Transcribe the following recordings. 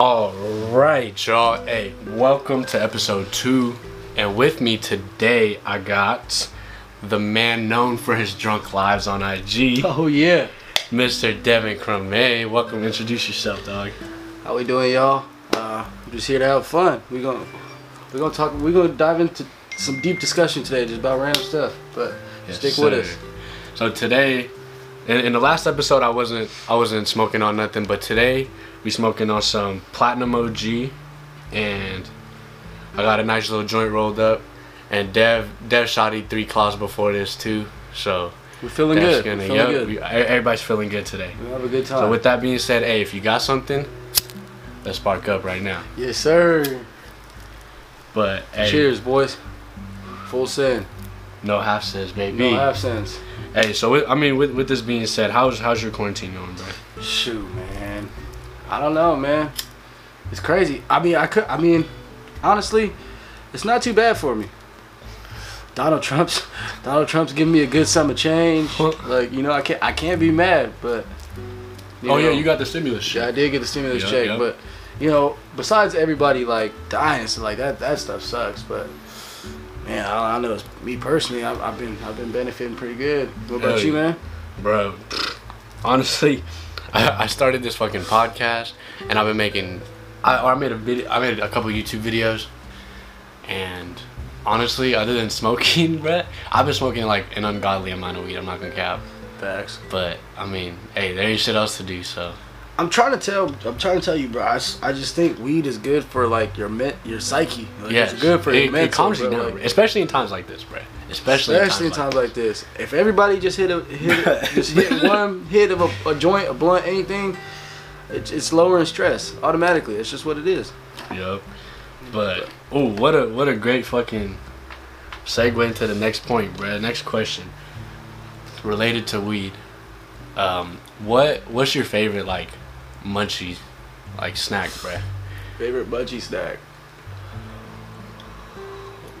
All right, y'all. Hey, welcome to episode two. And with me today, I got the man known for his drunk lives on IG, Oh yeah. Mr. Devin Crumay. Welcome. Introduce yourself, dog. How we doing, y'all? Uh, I'm just here to have fun. We gonna we gonna talk. We gonna dive into some deep discussion today, just about random stuff. But Yes, stick with us. So today, in, in the last episode, I wasn't I wasn't smoking on nothing, but today we smoking on some Platinum OG, and I got a nice little joint rolled up, and Dev Dev shot he three claws before this too, so We're feeling good. gonna We're feeling yep, good. we- everybody's feeling good today. we have a good time. So with that being said, hey, if you got something, let's spark up right now. yes, sir. But hey, Cheers, boys. Full send. no half says baby. No half cents. Hey, so with, I mean, with with this being said, how's how's your quarantine going, bro? Shoot, man. I don't know, man. It's crazy. I mean, I could. I mean, honestly, it's not too bad for me. Donald Trump's Donald Trump's giving me a good sum of change. like you know, I can't I can't be mad, but. oh yeah, you got the stimulus. Yeah, I did get the stimulus Yep, check, yep. but you know, besides everybody like dying, so like that that stuff sucks. But man, I, I know it's me personally. I've, I've been I've been benefiting pretty good. What about you, man? bro. Honestly, I, I started this fucking podcast, and I've been making. I, or I made a video. I made a couple YouTube videos, and honestly, other than smoking, bro, I've been smoking like an ungodly amount of weed. I'm not gonna cap, Facts. but I mean, hey, there ain't shit else to do. So I'm trying to tell. I'm trying to tell you, bro. I, I just think weed is good for like your men, your psyche. Like, yeah, it's good for it, your mental. it calms you down, like- especially in times like this, bro. Especially, Especially in times like this. If everybody just hit a hit, just hit one hit of a, a joint, a blunt, anything, it's, it's lowering stress automatically. It's just what it is. Yep. But oh, what a what a great fucking segue into the next point, bro. Next question related to weed. Um, what what's your favorite like munchie like snack, bro? Favorite budgie snack.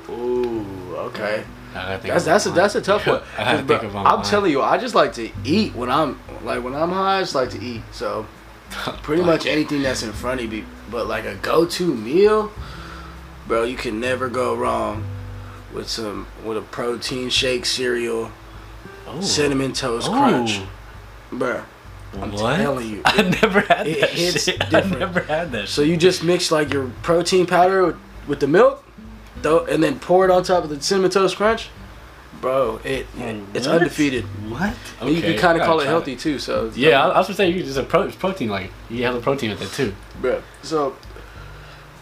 Ooh, okay. I That's that's a that's a tough one. I had to 'Cause, think bro, about I'm mine. telling you, I just like to eat when I'm like when I'm high. I just like to eat. So pretty much anything that's in front of me. But like a go-to meal, bro, you can never go wrong with some with a protein shake cereal, Ooh. cinnamon toast Ooh. crunch, bro. I'm what? telling you, I never had it that hits shit. I different. never had that. So you just mix like your protein powder with, with the milk, though, and then pour it on top of the cinnamon toast crunch, bro. It it's What? undefeated. What? And you can kind of call it healthy too. So Yeah, I, I was gonna say you can just a pro, protein like you have the protein with it too. bro. So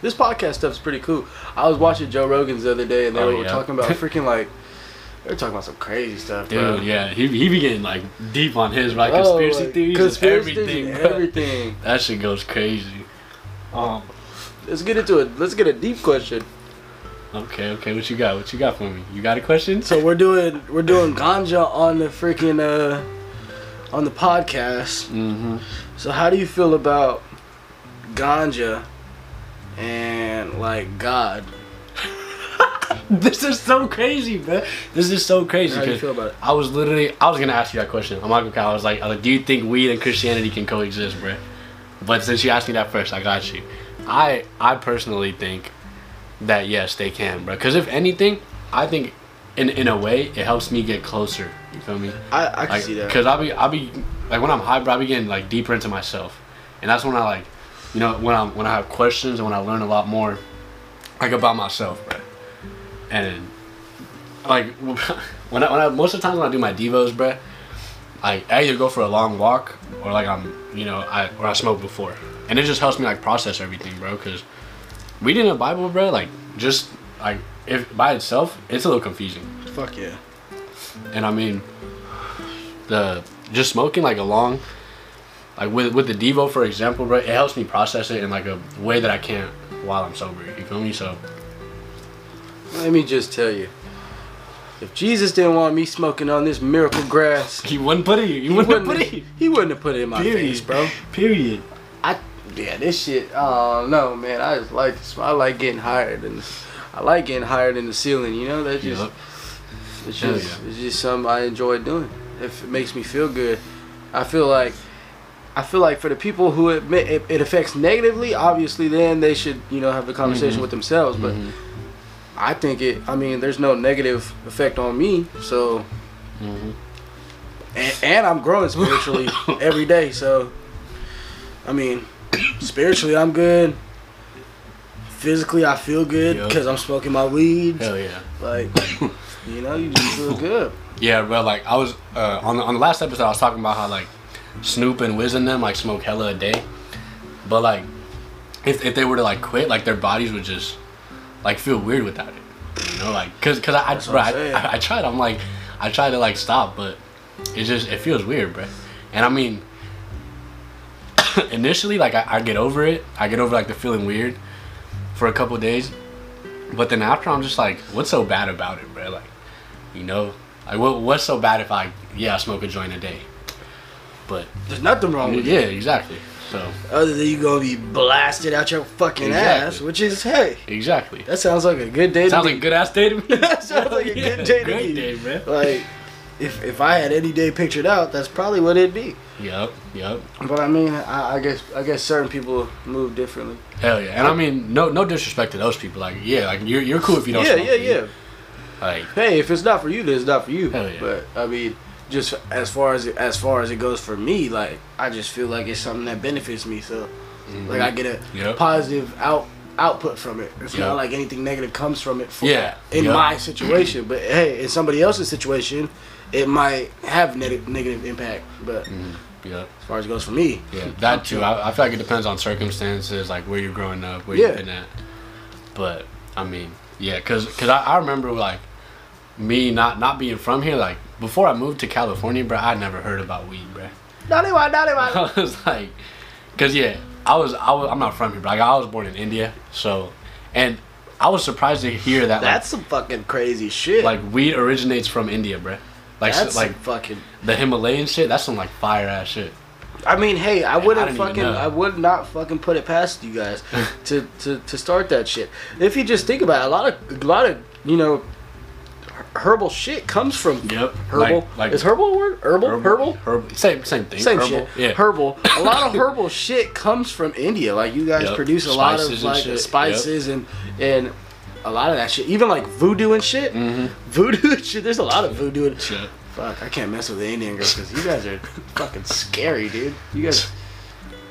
this podcast stuff's pretty cool. I was watching Joe Rogan's the other day, and they Oh, were yeah. talking about freaking like they were talking about some crazy stuff, Dude, bro. yeah, he, he be getting like deep on his like Oh, conspiracy like, theories conspiracy and everything. and everything. That shit goes crazy. Um. Let's get into it. Let's get a deep question. Okay, okay. What you got? What you got for me? You got a question? So we're doing we're doing ganja on the freaking uh on the podcast. Mm-hmm. So how do you feel about ganja and like God? This is so crazy, man. This is so crazy. How do you feel about it? I was literally, I was gonna ask you that question. I'm not gonna. I was like, I was like, do you think weed and Christianity can coexist, bro? But since you asked me that first, I got you. I, I personally think that yes, they can, bro. Because if anything, I think, in in a way, it helps me get closer. You feel me? I, I can like, see that. Cause I'll be, I'll be, like when I'm high, bro, I'll be getting like deeper into myself, and that's when I like, you know, when I'm when I have questions and when I learn a lot more, like about myself, bro. And like when I, when I most of the times when I do my devos, bro, I either go for a long walk or like I'm, you know, I or I smoke before, and it just helps me like process everything, bro. Cause reading a Bible, bro, like just like if by itself, it's a little confusing. Fuck yeah. And I mean, the just smoking like a long, like with with the Devo for example, bro, it helps me process it in like a way that I can't while I'm sober. You feel me? So Let me just tell you. If Jesus didn't want me smoking on this miracle grass, he wouldn't put it. He, he wouldn't, wouldn't, put it. he wouldn't have put it in my Period, face, bro. Period. Yeah, this shit. Oh no, man. I just like this. I like getting higher than I like getting higher than the ceiling. You know that just Yup. it's Hell just yeah. it's just something I enjoy doing. If it makes me feel good, I feel like I feel like for the people who admit it, it affects negatively, obviously, then they should you know have a conversation Mhm. with themselves. But Mhm. I think it. I mean, there's no negative effect on me. So, Mhm. and, and I'm growing spiritually every day. So, I mean, spiritually I'm good. Physically I feel good Yep. because I'm smoking my weed. Hell yeah. Like, you know, you just feel good. Yeah, bro. Like I was uh, on the on the last episode, I was talking about how like Snoop and Wiz and them like smoke hella a day, but like if if they were to like quit, like their bodies would just like feel weird without it. You know, like cause cause I I, bro, I. I, I tried. I'm like I tried to like stop, but it just it feels weird, bro. And I mean, initially like I, I get over it. I get over like the feeling weird for a couple days, but then after I'm just like, what's so bad about it, bro? Like, you know, like what what's so bad if I yeah I smoke a joint a day, but There's nothing wrong with yeah it. Yeah, exactly. So Other than you gonna be blasted out your fucking Exactly. ass, which is hey, exactly. that sounds like a good day. Sounds to like me. a good ass day to me. That sounds like a good day to Great me. day, bro. Like, if if I had any day pictured out, that's probably what it'd be. Yep, yep. But I mean, I, I guess I guess certain people move differently. Hell yeah. And I mean, no no disrespect to those people. Like yeah, like you're you're cool if you don't. yeah, yeah, yeah. Like Hey, if it's not for you, then it's not for you. Hell yeah. But I mean, just as far as as far as it goes for me, like I just feel like it's something that benefits me. So mm-hmm. like I get a Yep. positive out output from it. It's Yep. not like anything negative comes from it. For, Yeah, In yep. my situation, but hey, in somebody else's situation, it might have negative impact. But mm-hmm. yeah, as far as it goes for me, yeah. That too. I, I feel like it depends on circumstances, like where you're growing up, where Yeah. you've been at. But I mean, yeah, cause cause I, I remember like me not not being from here. Like before I moved to California, bro, I never heard about weed, bro. Dolly one, dolly one. I was like, cause yeah, I was I was I'm not from here, but like I was born in India, so and I was surprised to hear that That's some fucking crazy shit. like like weed originates from India, bruh. Like that's like some fucking. the Himalayan shit. That's some like fire ass shit. I mean, hey, I wouldn't didn't fucking. I would not fucking put it past you guys to, to to start that shit. If you just think about it, a lot of a lot of you know herbal shit comes from Yep. herbal. Like, like Is herbal a word? Herbal, herbal, herbal. Same same thing. same herbal. shit. Yeah. Herbal. A lot of herbal shit comes from India. Like you guys Yep. produce a lot of like spices and and a lot of that shit. Even like voodoo and shit. Mm-hmm. Voodoo and shit. There's a lot of voodoo. And, Shit. Fuck, I can't mess with the Indian girls because you guys are fucking scary, dude. You guys.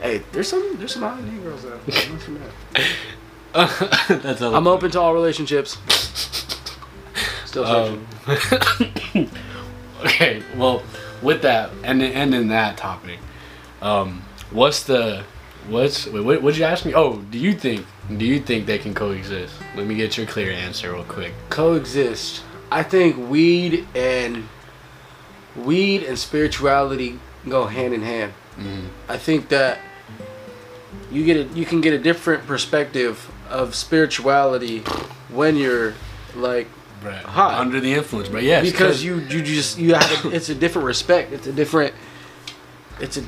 Hey, there's some there's some hot Indian girls out. there. That's all. I'm open to all relationships. Still Um, searching. okay. Well, with that and ending that topic, um, what's the what's wait, what would you ask me? Oh, do you think do you think they can coexist? Let me get your clear answer real quick. coexist. I think weed and weed and spirituality go hand in hand. Mhm. I think that you get a, you can get a different perspective of spirituality when you're like Right. High. Under the influence, but yes, because you you just you have a, it's a different respect. It's a different it's a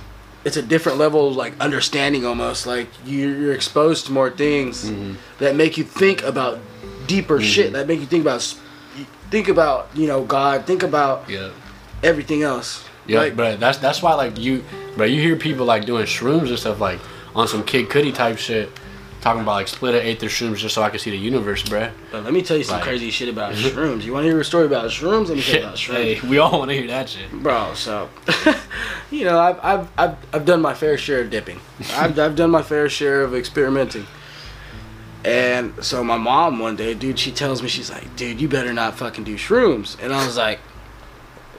it's a different level of like understanding almost like you're, you're exposed to more things Mm-hmm. that make you think about deeper shit that make you think about think about you know God think about Yeah. everything else Yeah, Like, but that's that's why like you, but you hear people like doing shrooms and stuff like on some Kid Cudi type shit, talking about like split an eighth of shrooms just so I can see the universe, bruh. but let me tell you some Like- crazy shit about shrooms you want to hear a story about shrooms let me tell you about shrooms Hey, we all want to hear that shit. Bro, so you know, I've, I've I've I've done my fair share of dipping. I've I've done my fair share of experimenting. And so my mom one day, dude, she tells me she's like, "Dude, you better not fucking do shrooms." And I was like,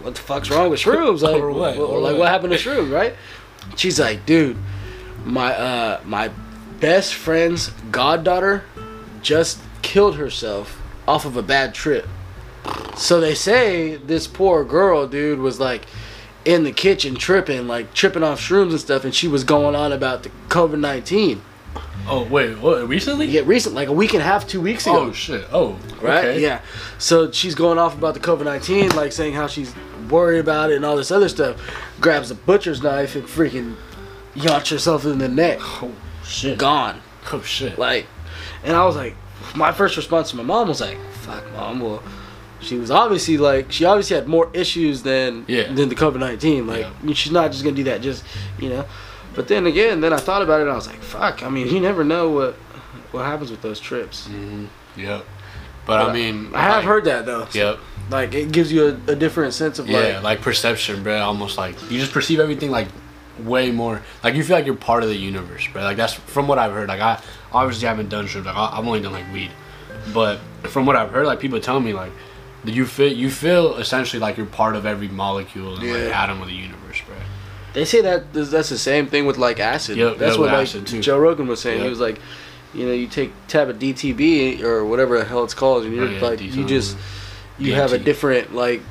"What the fuck's wrong with shrooms? Like, Or what? Or like what? what happened to shrooms, right?" She's like, "Dude, my uh my best friend's goddaughter just killed herself off of a bad trip." So they say this poor girl, dude, was like in the kitchen tripping, like tripping off shrooms and stuff, and she was going on about the COVID nineteen. Oh wait, what? Recently? Yeah, recent, like a week and a half, two weeks ago. Oh shit. Oh. right? okay. Yeah. So she's going off about the COVID nineteen, like saying how she's worried about it and all this other stuff. Grabs a butcher's knife and freaking yachts herself in the neck. Oh, Shit. Gone. Oh shit. Like, and I was like, my first response to my mom was like, "Fuck, mom." Well, she was obviously like, she obviously had more issues than Yeah. than the COVID nineteen. Like, Yeah. She's not just gonna do that. Just you know, But then again, then I thought about it and I was like, fuck. I mean, you never know what what happens with those trips. hmm Yep. But, I mean, I have like- heard that though. Yep. Like it gives you a, a different sense of Yeah, like like perception, bro. Almost like you just perceive everything like way more. Like you feel like you're part of the universe, bro. Like that's from what I've heard. Like I obviously haven't done trips. Like I, I've only done like weed, but from what I've heard, like people tell me like that you feel you feel essentially like you're part of every molecule and like atom of the universe, bro. They say that that's the same thing with like acid. Yep, that's yeah, what like acid, too. Joe Rogan was saying. He was like, you know, you take tab of DTB or whatever the hell it's called, and you're Oh, yeah, like, D- you just you have a different like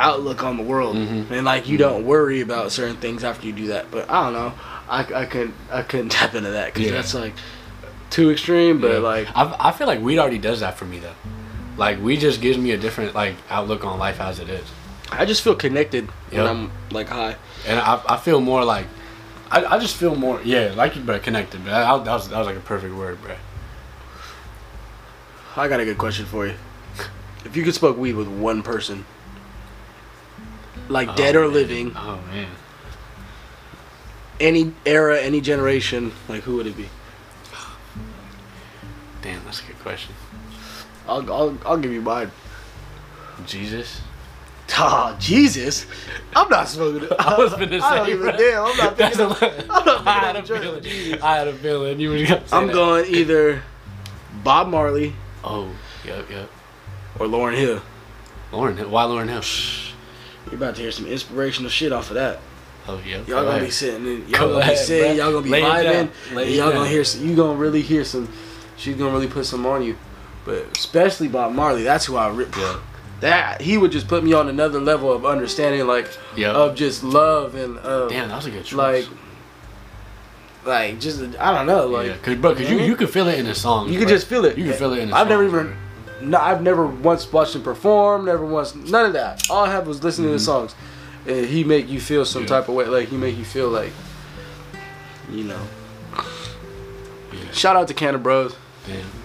outlook on the world, Mhm. and like you don't worry about certain things after you do that. But I don't know. I, I couldn't I couldn't tap into that because Yeah. that's like too extreme. But Yeah. like I, I feel like weed already does that for me though. Like weed just gives me a different like outlook on life as it is, I just feel connected when I'm like high. and I, I feel more like. I, I just feel more yeah like you bro connected bro. That, that was that was like a perfect word bro. I got a good question for you. If you could smoke weed with one person, like dead Oh, or man. living, Oh man. any era, any generation, like who would it be? Damn, that's a good question. I'll I'll, I'll give you mine. Jesus. Ah, Jesus, I'm not smoking it. I was gonna I don't say, even damn. I'm not thinking. a, Of, I'm not I had a feeling. Jesus. I had a feeling you were gonna say I'm that. going either Bob Marley Oh, yep, yep. or Lauryn Hill. Lauryn Hill. Why Lauryn Hill? You're about to hear some inspirational shit off of that. Oh, yep. Y'all gonna ahead. be sitting, in, y'all gonna be sitting, bruh. y'all gonna be Lay vibing, and y'all gonna hear, some, you gonna really hear some. She's gonna really put some on you, but especially Bob Marley. That's who I rip. Yeah. That he would just put me on another level of understanding, like Yep. of just love and of Damn, that was a good choice. like, like just I don't know, like yeah, cause bro, cause you mm-hmm. you could feel it in the song. you could just feel it. You can feel it in I've never songs, even, no, I've never once watched him perform. Never once, none of that. All I have was listening to the songs, and he make you feel some Mm-hmm. Yeah. type of way. Like he make you feel like, you know. Yeah. Shout out to Cannabros,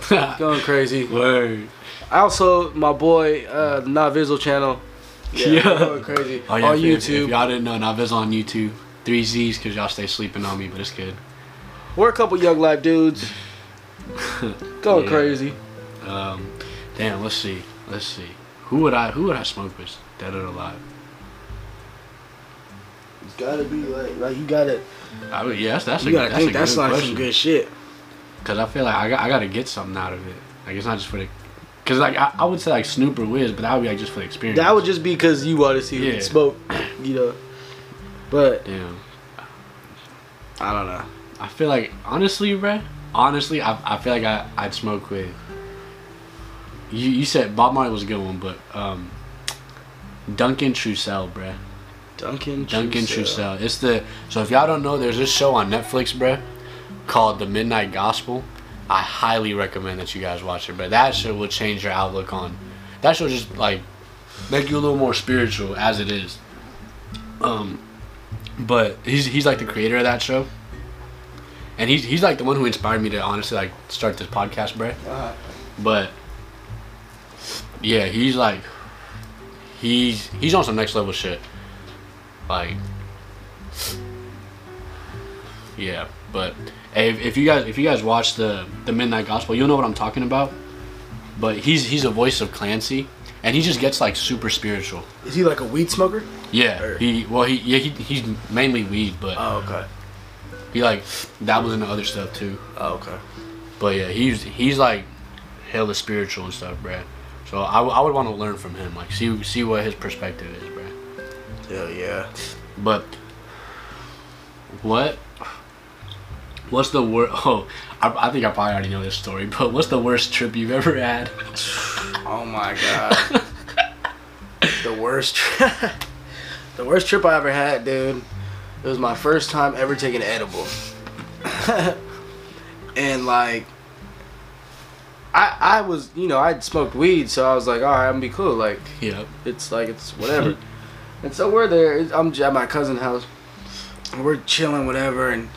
Damn. going crazy. Word. Also, my boy, uh, the Navizzle channel. Yeah, Yeah. going crazy Oh yeah, on if, YouTube. If, y'all didn't know, Naviz on YouTube. Three Z's, cause y'all stay sleeping on me, but it's good. We're a couple young life dudes going Yeah. crazy. Um, damn. Let's see. Let's see. Who would I? Who would I smoke with? Dead or alive? It's gotta be like, like you gotta, I would, yeah, that's, you a gotta that's think a that's like question. some good shit. Cause I feel like I got I gotta get something out of it. Like it's not just for the. Cause like I, I would say like Snoop or Wiz, but that would be like just for the experience. That would just be because you want to see Yeah. smoke, you know. But Damn. I don't know. I feel like honestly, bruh. Honestly, I, I feel like I I'd smoke with. You you said Bob Marley was a good one, but um. Duncan Trussell, bruh. Duncan. Duncan Trussell. Trussell. It's the so if y'all don't know, there's this show on Netflix, bruh, called The Midnight Gospel. I highly recommend that you guys watch it, but that show will change your outlook on. That show just like make you a little more spiritual as it is. Um, but he's he's like the creator of that show, and he's he's like the one who inspired me to honestly like start this podcast, bruh. Uh, But yeah, he's like he's he's on some next level shit. Like yeah, but hey, if, if you guys if you guys watch the the Midnight Gospel, you'll know what I'm talking about. But he's he's a voice of Clancy, and he just gets like super spiritual. is he like a weed smoker? Yeah, Or- he well he yeah he, he's mainly weed, but Oh okay. he like dabbles into other stuff too. Oh okay. But yeah, he's he's like hella spiritual and stuff, bruh. So I, I would want to learn from him, like see see what his perspective is, bruh. Hell yeah. But what? What's the worst? Oh, I, I think I probably already know this story. But what's the worst trip you've ever had? Oh my god. the worst. Tri- the worst trip I ever had, dude. It was my first time ever taking an edible. and like. I, I was, you know, I'd smoked weed, so I was like, all right, I'm gonna be cool. Like, yeah, it's like it's whatever. and so we're there. I'm at my cousin's house. We're chilling, whatever. And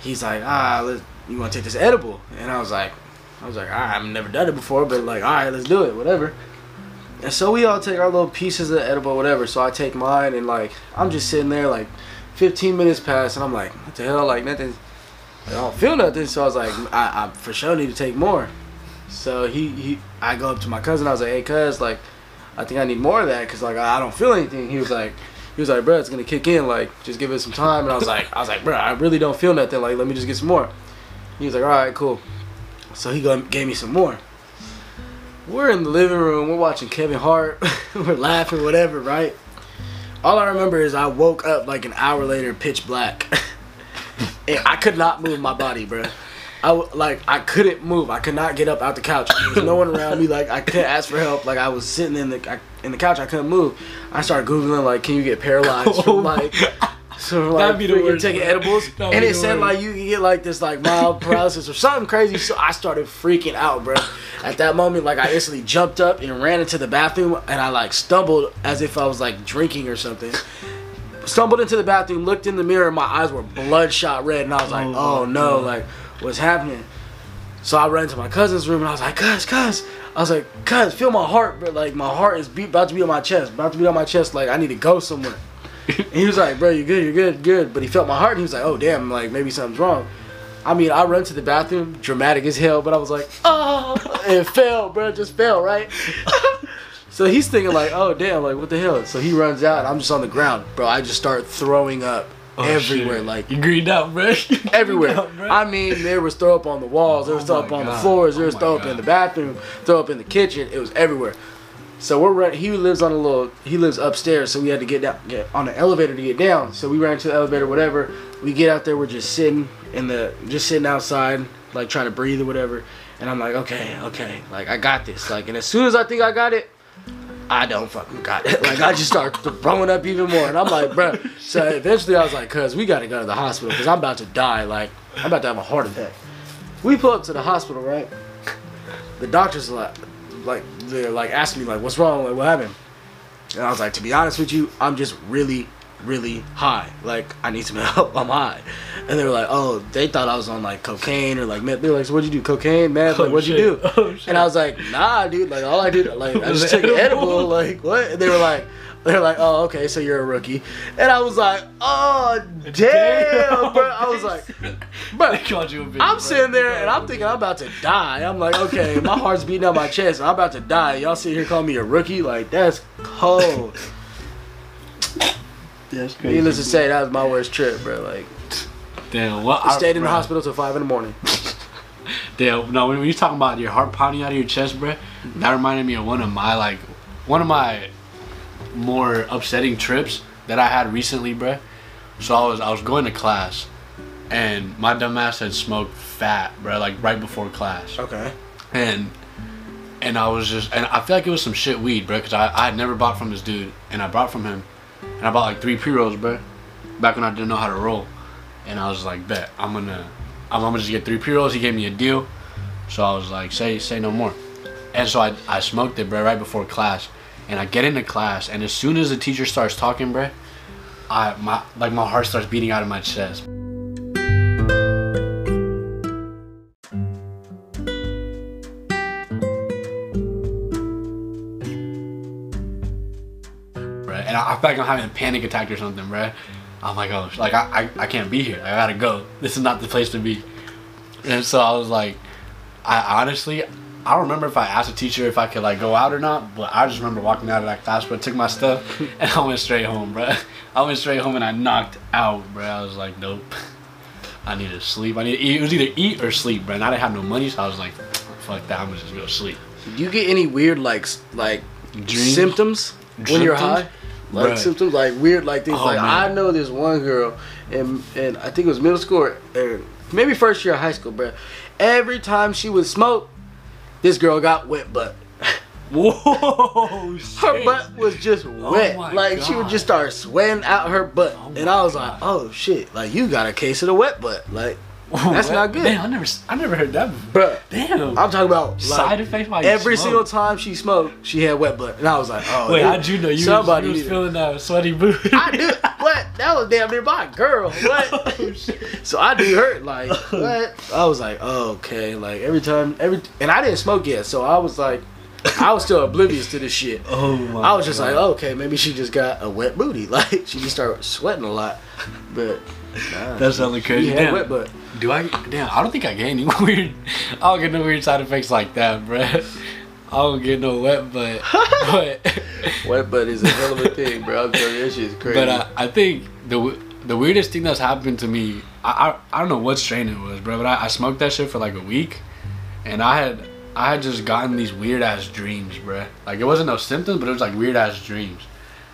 he's like, ah, let you want to take this edible? And I was like, I was like, all right, I've never done it before, but like, all right, let's do it, whatever. And so we all take our little pieces of edible, whatever. So I take mine, and like, I'm just sitting there, like, 15 minutes pass, and I'm like, what the hell? Like nothing. I don't feel nothing. So I was like, I, I for sure need to take more. So he, he I go up to my cousin. I was like, hey, cuz, like, I think I need more of that because like I, don't feel anything. He was like, he was like, bro, it's gonna kick in. Like, just give it some time. And I was like, I was like, bro, I really don't feel nothing. Like, let me just get some more. He was like, all right, cool. So he gave me some more. We're in the living room. We're watching Kevin Hart. we're laughing, whatever, right? All I remember is I woke up like an hour later, pitch black. and I could not move my body, bro. I like I couldn't move. I could not get up out the couch. There was no one around me. Like I couldn't ask for help. Like I was sitting in the I, in the couch. I couldn't move. I started googling like, can you get paralyzed Oh from like so like That'd be the freaking worst, taking edibles? That'd and it said like you can get like this like mild paralysis or something crazy. So I started freaking out, bro. At that moment, like I instantly jumped up and ran into the bathroom, and I like stumbled as if I was like drinking or something. Stumbled into the bathroom, looked in the mirror, and my eyes were bloodshot red, and I was like, Oh, "Oh, no, like what's happening?" So I ran to my cousin's room, and I was like, "Cuz, cuz," I was like, "Cuz, feel my heart, bro. Like my heart is beat, about to be on my chest, about to be on my chest. Like I need to go somewhere." And he was like, "Bro, you're good, you're good, good." But he felt my heart, and he was like, "Oh damn, like maybe something's wrong." I mean, I run to the bathroom, dramatic as hell, but I was like, "Oh!" It fell, bro, it just fell, right? so he's thinking like, "Oh damn, like what the hell?" So he runs out, and I'm just on the ground, bro. I just start throwing up Oh, everywhere, shit. like you greened out, bro. Everywhere. out, bro. I mean, there was throw up on the walls, there was Oh throw up on the floors, there Oh was my throw up God. in the bathroom, throw up in the kitchen. It was everywhere. So we're run- he lives on a little he lives upstairs, so we had to get down get on the elevator to get down. So we ran to the elevator, whatever. We get out there, we're just sitting in the just sitting outside, like trying to breathe or whatever. And I'm like, okay, okay, like I got this. Like, and as soon as I think I got it, I don't fucking got it. Like I just start throwing up even more, and I'm like, bro. So eventually I was like, cuz we gotta go to the hospital because I'm about to die. Like I'm about to have a heart attack. We pull up to the hospital, right? The doctors like, like they're like asking me like, what's wrong? Like what happened? And I was like, to be honest with you, I'm just really, really high. Like I need some help. I'm high. And they were like, oh, they thought I was on like cocaine or like meth. They were like, so what'd you do? Cocaine, meth? Oh, Like what'd you do? Oh, shit. And I was like, nah, dude. Like all I did, like I just took edible. Like what? And they were like, they're like, oh, okay, so you're a rookie. And I was like, oh, damn, bro. I was like, bro. They called you a bitch, I'm sitting there and I'm thinking I'm about to die. I'm like, okay, my heart's beating out my chest. I'm about to die. Y'all sit here calling me a rookie? Like that's cold. That's crazy. Needless to say, that was my worst trip, bro. Like, Damn, what? I stayed in the bro. hospital till five in the morning. Damn, no, when you talking about your heart pounding out of your chest, bro, that reminded me of one of my like, one of my more upsetting trips that I had recently, bro. So I was I was going to class, and my dumbass had smoked fat, bro, like right before class, Okay. and and I was just and I feel like it was some shit weed, bro, because I I had never bought from this dude, and I bought from him, and I bought like three pre rolls, bro, back when I didn't know how to roll, and I was like, bet I'm gonna I'm gonna just get three pre rolls. He gave me a deal, so I was like, say say no more, and so I I smoked it, bro, right before class, and I get into class, and as soon as the teacher starts talking, bro, I my like my heart starts beating out of my chest. I, I feel like I'm having a panic attack or something, bruh. I'm like, oh, like I, I, I can't be here. I gotta go. This is not the place to be. And so I was like, I honestly, I don't remember if I asked a teacher if I could like go out or not, but I just remember walking out of that class, but took my stuff and I went straight home, bruh. I went straight home and I knocked out, bruh. I was like, nope. I need to sleep. I need to eat. It was either eat or sleep, bruh. And I didn't have no money, so I was like, fuck that. I'm just gonna just go sleep. Do you get any weird like like Dreams? symptoms when you're high? Like Bruh. symptoms, like weird, like things. Oh, like man. I know this one girl, and and I think it was middle school or, or maybe first year of high school, bro. Every time she would smoke, this girl got wet butt. Whoa! Her butt was just oh wet. Oh like she would just start sweating out her butt, Oh and I was like, "Oh shit! Like you got a case of the wet butt. Like that's What? not good, Damn, I never, I never heard that. before. bruh." Damn. I'm talking about like, Side effects you every single time she smoked, she had wet butt, and I was like, "Oh, Wait, dude, how'd you know you somebody was, you was feeling that sweaty boot? I do. What? That was damn near my girl. What? Oh, so I do hurt. Like what? I was like, oh, okay. Like every time, every and I didn't smoke yet, so I was like, I was still oblivious to this shit. Oh my. I was just like, oh, okay, maybe she just got a wet booty. Like she just started sweating a lot. But nah, That sounded crazy. had Damn. wet butt. Do I? Damn, I don't think I get any weird. I don't get no weird side effects like that, bruh. I don't get no wet butt, but Wet butt is a hell of a thing, bro. I'm telling you, that shit's crazy. but uh, I think the the weirdest thing that's happened to me, I I, I don't know what strain it was, bro, but I, I smoked that shit for like a week, and I had I had just gotten these weird ass dreams, bruh. Like it wasn't no symptoms, but it was like weird ass dreams,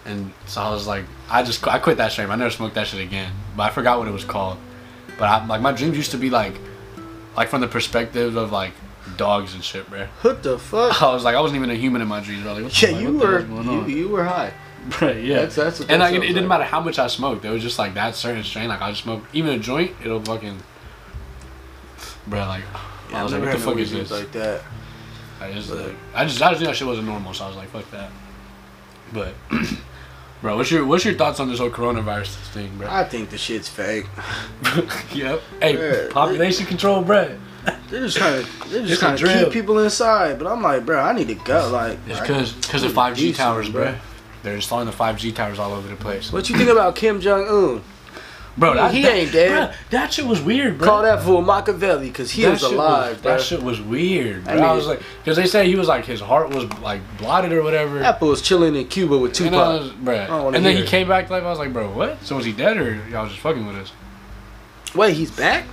and so I was like, I just I quit that strain. I never smoked that shit again, but I forgot what it was called. But I, like my dreams used to be like, like from the perspective of like dogs and shit, bruh. what the fuck? I was like, I wasn't even a human in my dreams. Bro. Like, Yeah, you were you, you were high. Right, yeah. That's- that's what and like, it, it sounds didn't matter how much I smoked. It was just like that certain strain. Like I just smoked even a joint, it'll fucking, bro. Like I was like, what the fuck is this? Like that. I just, like, I just, I just knew that shit wasn't normal. So I was like, fuck that. But, bro, what's your, what's your thoughts on this whole coronavirus thing, bro? I think the shit's fake. yep. Hey, Yeah. population control, bro. They're just trying to they're just trying to keep people inside. But I'm like, bro, I need to go. Like, It's because, because of I five need to G do something, towers, bro. They're installing the five G towers all over the place. What you think about Kim Jong Un? Bro, that, He that- ain't dead. bruh, that shit was weird, bro. Call that fool Machiavelli because he That was alive, bro. That shit was weird. Bro. That I was like, because they say he was like his heart was like blotted or whatever. That fool was chilling in Cuba with and, I was, bruh. don't and then he came back to life. I was like, bro, what? So was he dead or y'all just fucking with us? Wait, he's back?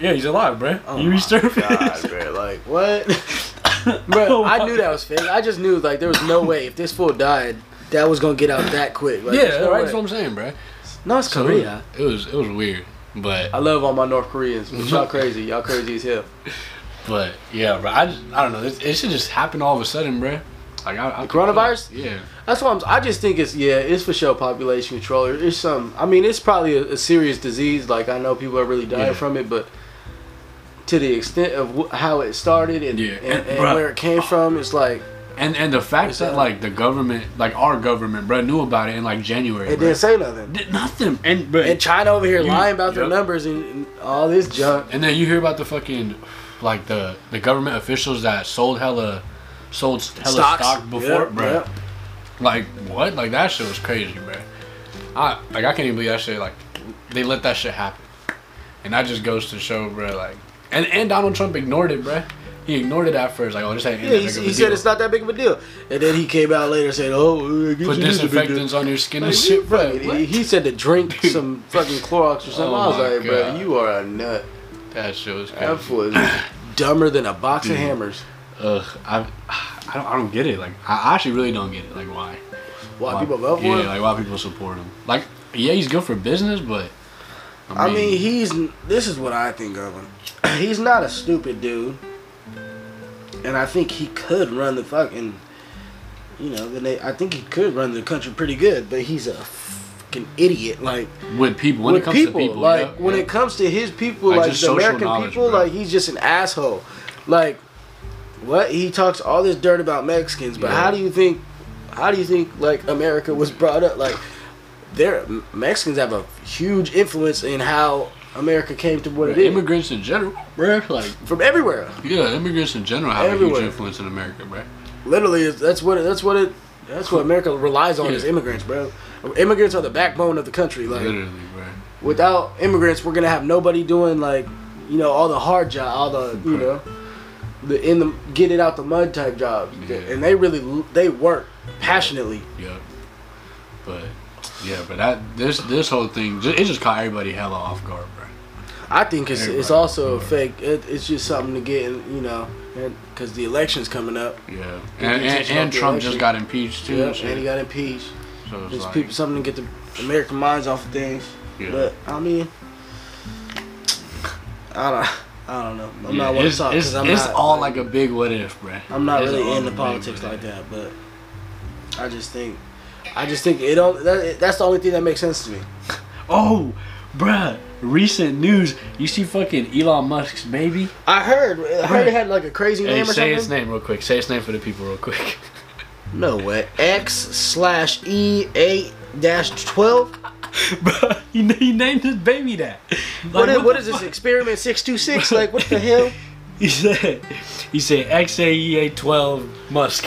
Yeah, he's alive, bro. Oh my resurfaced. God, bro. Like what? bro, Oh I knew that was fake. I just knew like there was no way if this fool died, that was gonna get out that quick. Like, yeah, no right. way. That's what I'm saying, bro. No, it's So Korea. It was it was weird, but I love all my North Koreans, but y'all crazy. Y'all crazy as hell. but yeah, bro. I just, I don't know. It, it should just happen all of a sudden, bro. Like I, I coronavirus? Yeah. That's why I'm. I just think it's yeah, it's for sure population control. It's some. I mean, it's probably a, a serious disease. Like I know people are really dying Yeah. from it, but to the extent of wh- how it started and, Yeah. and, and Bruh. where it came from, it's like And and the fact that like the government, like our government, bro, knew about it in like January. it bro. didn't say nothing. Did nothing. And bro, And China over here You- lying about their numbers and, and all this junk. And then you hear about the fucking, like the the government officials that sold hella, sold hella Stocks. stock before, Yep, bro. yep. Like what? Like that shit was crazy, bro. I like I can't even believe that shit. Like they let that shit happen, and that just goes to show, bro. Like and and Donald Trump ignored it, bro. He ignored it at first, like oh this ain't Yeah, that he, big of a he said deal. it's not that big of a deal. And then he came out later and said, "Oh, uh, Put it is a big deal." disinfectants on your skin and Like, shit, bro. he, he said to drink some fucking Clorox or something. Oh I was like, bro, God. you are a nut. That shit was That crazy. fool is dumber than a box of hammers. Ugh, I, I don't, I don't get it. Like, I actually really don't get it. Like, why? Why people love Yeah, him? like why people support him. Like, yeah, he's good for business, but I mean, he's. This is what I think of him. He's not a stupid dude, and I think he could run the fucking. You know, they, I think he could run the country pretty good, but he's a fucking idiot. Like with people when with it comes people, to people, like yeah, when yeah. it comes to his people, Like, like, the American people, bro. like he's just an asshole. Like what he talks all this dirt about Mexicans, but Yeah. how do you think? How do you think like America was brought up? Like there, Mexicans have a huge influence in how America came to what it is immigrants in general, bro. Like, from everywhere. yeah, immigrants in general have a huge influence in America, bro. Literally, that's what it, that's what it that's what America relies on is immigrants, bro. Immigrants are the backbone of the country. Like Literally, bro. without immigrants, we're gonna have nobody doing like, you know, all the hard job, all the you know, the in the get it out the mud type jobs, Yeah. and they really they work passionately. Yep. But yeah, but that this this whole thing it just caught everybody hella off guard, bro. I think it's it's also a fake. It, it's just something to get in, you know, because the election's coming up. Yeah, and, and, and Trump election. just got impeached too. Yeah, and shit. and he got impeached. so it's It's like, people something to get the American minds off of things. yeah. But I mean, I don't. I don't know. I'm Yeah, not one to it's, talk it's, 'cause I'm it's not, all like a big what if, bro. I'm not It's really into politics like that, but I just think, I just think it don't. That, that's the only thing that makes sense to me. Oh, bruh, recent news. You see fucking Elon Musk's baby? I heard. I heard it had like a crazy Hey, name or say something. its name real quick. Say its name for the people real quick. No way. X slash E eight dash twelve. Bruh, he, he named his baby that. What Like, is, what the is this experiment six two six? Like what the hell? He said, he said XAEA 12 Musk.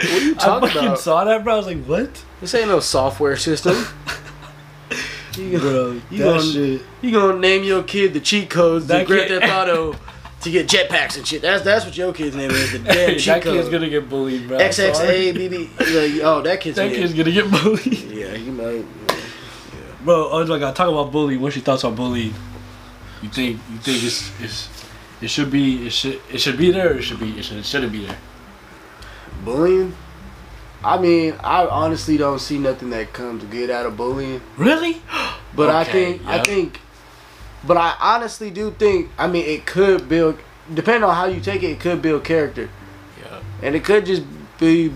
What are you I talking fucking about? saw that, bro. I was like, what? This ain't no software system. you, Bro, you that gonna, shit. you gonna name your kid the cheat codes to That Grand Theft Auto to get jetpacks and shit. That's that's what your kid's name is. The damn cheat that code. kid's gonna get bullied, bro. I'm. XXA BB. Like, oh, that kid's That kid's gonna get bullied. Yeah, you know. Bro, oh my god, talk about bullying. What's your thoughts on bullying? You think you think it's it's it should be it should it should be there or it should be it, should, it shouldn't be there? Bullying. I mean, I honestly don't see nothing that comes good out of bullying. Really? But I Okay, think I think but I honestly do think I mean it could build depending on how you take it, it could build character. Yeah. And it could just be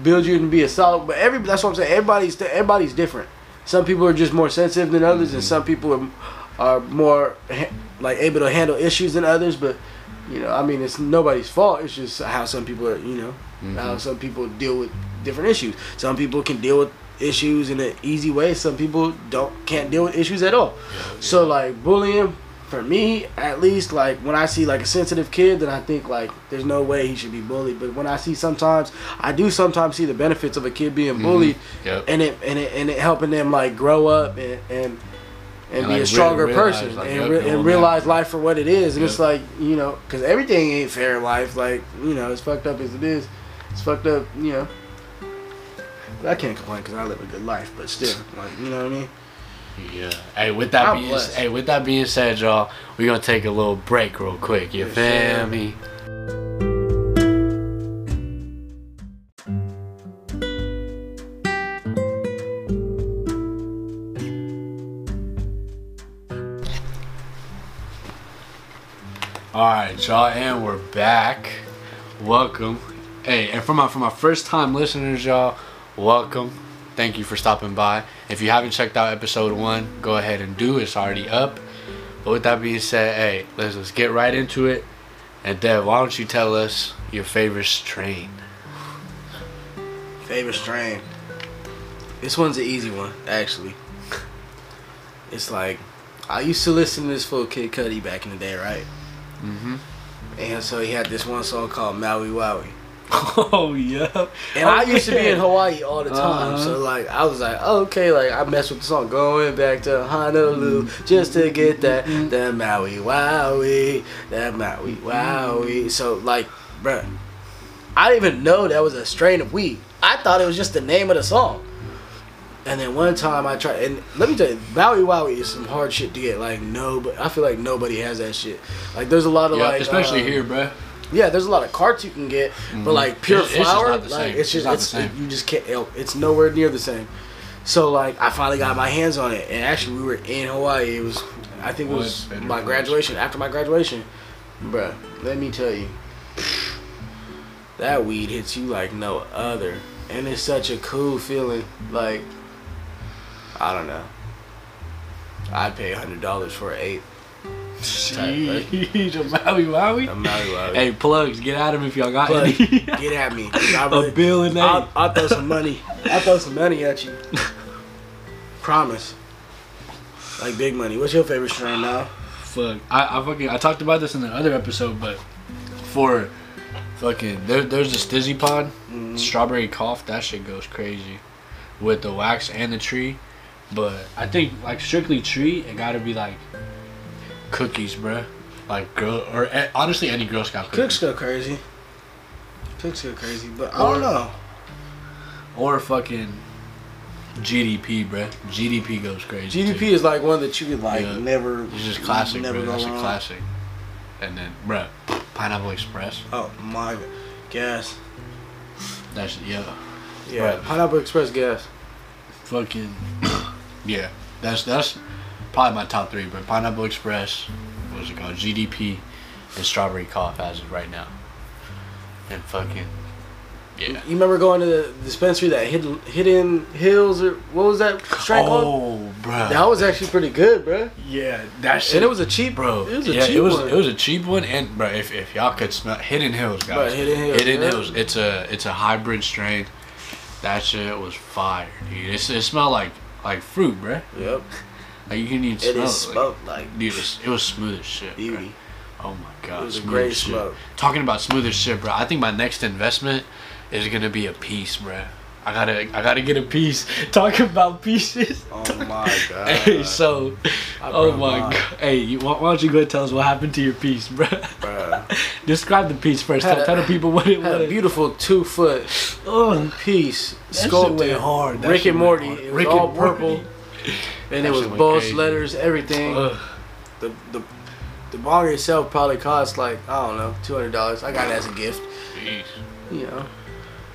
build you to be a solid but every that's what I'm saying. Everybody's everybody's different. Some people are just more sensitive than others and mm-hmm. some people are, are more like able to handle issues than others, but you know, I mean it's nobody's fault. It's just how some people are, you know, how Mhm. some people deal with different issues. Some people can deal with issues in an easy way. Some people don't can't deal with issues at all. So like bullying, for me at least, like when I see like a sensitive kid, then I think like there's no way he should be bullied. But when I see sometimes, I do sometimes see the benefits of a kid being bullied, Yep. and it and it and it helping them like grow up and and. And, And, be like, a stronger realize, person like, and, yep, re- and realize life for what it is. And it's like, you know, because everything ain't fair in life. Like, you know, as fucked up as it is, it's fucked up, you know. But I can't complain because I live a good life, but still, like, you know what I mean? Yeah. Hey, with that I'm being blessed. hey, with that being said, y'all, we're gonna take a little break real quick. You Yes, feel me? All right, y'all, and we're back. Welcome. Hey, and for my for my first time listeners, y'all, welcome. Thank you for stopping by. If you haven't checked out episode one, go ahead and do. It's already up. But with that being said, hey, let's let's get right into it. And Dev, why don't you tell us your favorite strain? Favorite strain. This one's an easy one, actually. It's like I used to listen to this full Kid Cudi back in the day, right? Mm-hmm. And so he had this one song called Maui Wowie. Oh yeah. And I used to be in Hawaii all the time, Uh-huh. so like I was like, oh, okay, like I messed with the song, going back to Honolulu just to get that that Maui Wowie, that Maui Wowie. So like, bruh, I didn't even know that was a strain of weed. I thought it was just the name of the song. And then one time I tried, and let me tell you, Maui Wowie is some hard shit to get. Like no, but I feel like nobody has that shit. Like there's a lot of Yeah, like, especially um, here, bruh. Yeah, there's a lot of carts you can get, but like pure Mm-hmm. It's- it's just flour, not like it's It's just it's, the you just can't. It's nowhere near the same. So like I finally got my hands on it, and actually we were in Hawaii. It was I think it was my graduation. After my graduation, bruh, let me tell you, that weed hits you like no other, and it's such a cool feeling. Like I don't know. I'd pay a hundred dollars for an eight. Jeez, a Maui Wowie. A Maui Wowie. Hey, plugs, get at him if y'all got Plug, any. get at me. 'cause I a really- bill and I'll. I'll throw some money. I'll throw some money at you. Promise. Like big money. What's your favorite strain now? Fuck, I, I fucking I talked about this in the other episode, but for fucking there, there's this Dizzy Pod, Mm-hmm. strawberry cough. That shit goes crazy with the wax and the tree. But I think like strictly tree, it gotta be like cookies, bruh. Like girl or eh, honestly any Girl Scout cookies. Cooks go crazy. Cooks go crazy, but I don't know. or fucking GDP, bruh. GDP goes crazy. GDP too. is like one that you could like Yeah. never. It's just classic, never That's a classic. And then, bruh, Pineapple Express. Oh my, gas. That's yeah. Yeah. Pineapple Express gas. Fucking yeah. That's that's probably my top three. But Pineapple Express, what's it called? GDP and Strawberry Cough as of right now. And fucking yeah. You remember going to the dispensary that hidden hidden hills or what was that strain called? Oh, bro. That was actually pretty good, bro. yeah. That shit. And it was a cheap, Bro, It was a yeah, cheap it was one. it was a cheap one, and bro, if, if y'all could smell Hidden Hills, guys, Bro, Hidden Hills, Hidden yeah. Hills, it's a it's a hybrid strain. That shit was fire, dude. It's, it smelled like like fruit, bro. Yep. Like you can even It smell is it. smoke like Like, dude, it was smooth as shit. bro. Oh my god, It was a smooth great as smoke. Talking about smooth as shit, bro. I think my next investment is gonna be a piece, bro. I gotta, I gotta get a piece. Talking about pieces. Oh my god. Hey, so, I oh broke my mine. god. Hey, you, why, why don't you go tell us what happened to your piece, bro? Bruh. Describe the piece first. Had Tell, a- tell the people what it Had a was. beautiful two foot Oh, piece that shit sculpted. went hard. That Rick and Morty. hard. It was Rick all and Morty. purple. And it was boss letters, everything. Ugh. The the the bong itself probably cost like I don't know two hundred dollars. I got it as a gift. Jeez. You know,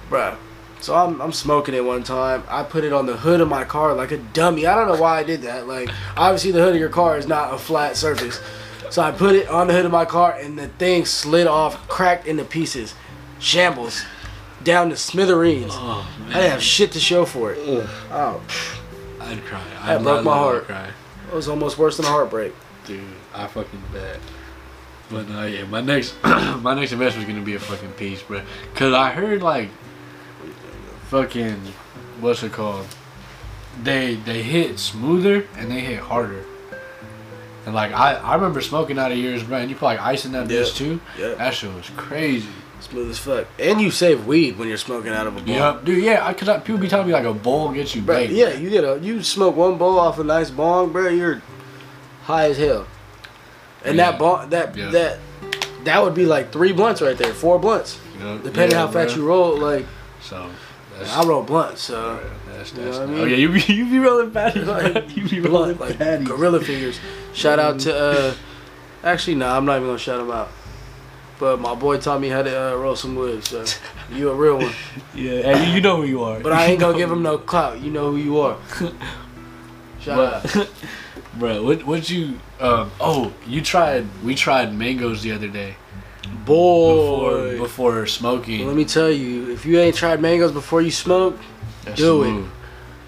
bruh. So I'm I'm smoking it one time. I put it on the hood of my car like a dummy. I don't know why I did that. Like obviously the hood of your car is not a flat surface. So I put it on the hood of my car and the thing slid off, cracked into pieces, shambles, down to smithereens. Oh I didn't have shit to show for it. Ugh. Oh, I'd cry. I'd broke my heart. Cry. it was almost worse than a heartbreak. Dude, I fucking bet. But no, yeah, my next my next investment's gonna be a fucking piece, bro. Cause I heard like fucking what's it called? They they hit smoother and they hit harder. And like I, I remember smoking out of yours, bro, and you put like ice in that Yeah. bitch too. Yeah. That shit was crazy. Smooth as fuck. And you save weed when you're smoking out of a bowl. Yep, dude. Yeah, I, cause I, people be telling me like a bowl gets you Bro, baked. yeah, you get a you smoke one bowl off a nice bong, bro. You're high as hell. And Yeah. that bong, that Yeah. that that would be like three blunts right there, four blunts, Yep, depending yeah, how fast you roll. Like So that's, I roll blunts, so that's, know that's, what I oh yeah, you be you be rolling patties. Like, You be rolling like patties. gorilla fingers. Shout out to uh, actually no, I'm not even gonna shout him out. But my boy taught me how to uh, roll some wood, so you a real one. Yeah, hey, you know who you are. But I ain't gonna give him no clout. You know who you are. Shout out. Bro, what what you? Um, oh, you tried. We tried mangoes the other day Boy. before smoking. Let me tell you, if you ain't tried mangoes before you smoke, That's do it.